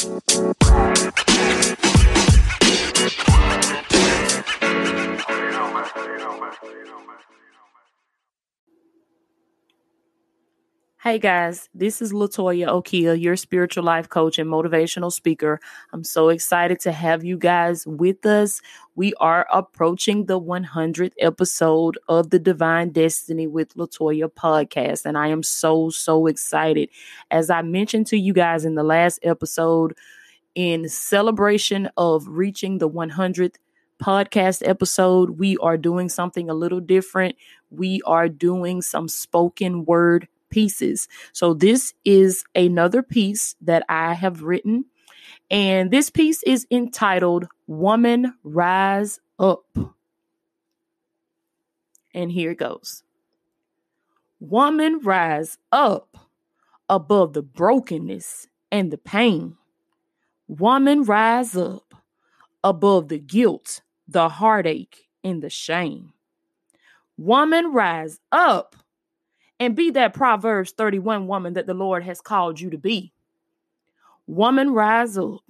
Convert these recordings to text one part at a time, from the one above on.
C'est un. Hey guys, this is Latoya Okia, your spiritual life coach and motivational speaker. I'm so excited to have you guys with us. We are approaching the 100th episode of the Divine Destiny with Latoya podcast, and I am so, so excited. As I mentioned to you guys in the last episode, in celebration of reaching the 100th podcast episode, we are doing something a little different. We are doing some spoken word pieces. So this is another piece that I have written. And this piece is entitled Woman Rise Up. And here it goes Woman rise up above the brokenness and the pain. Woman rise up above the guilt, the heartache, and the shame. Woman rise up and be that Proverbs 31 woman that the Lord has called you to be. Woman, rise up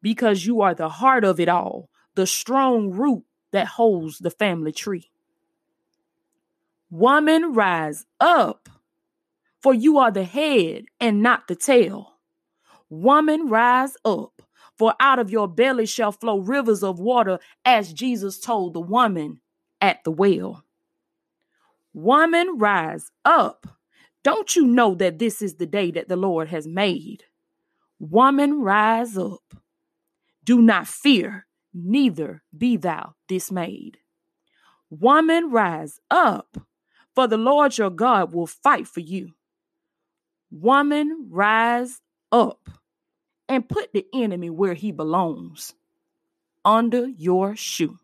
because you are the heart of it all, the strong root that holds the family tree. Woman, rise up, for you are the head and not the tail. Woman, rise up, for out of your belly shall flow rivers of water, as Jesus told the woman at the well. Woman, rise up. Don't you know that this is the day that the Lord has made? Woman, rise up. Do not fear, neither be thou dismayed. Woman, rise up, for the Lord your God will fight for you. Woman, rise up and put the enemy where he belongs under your shoe.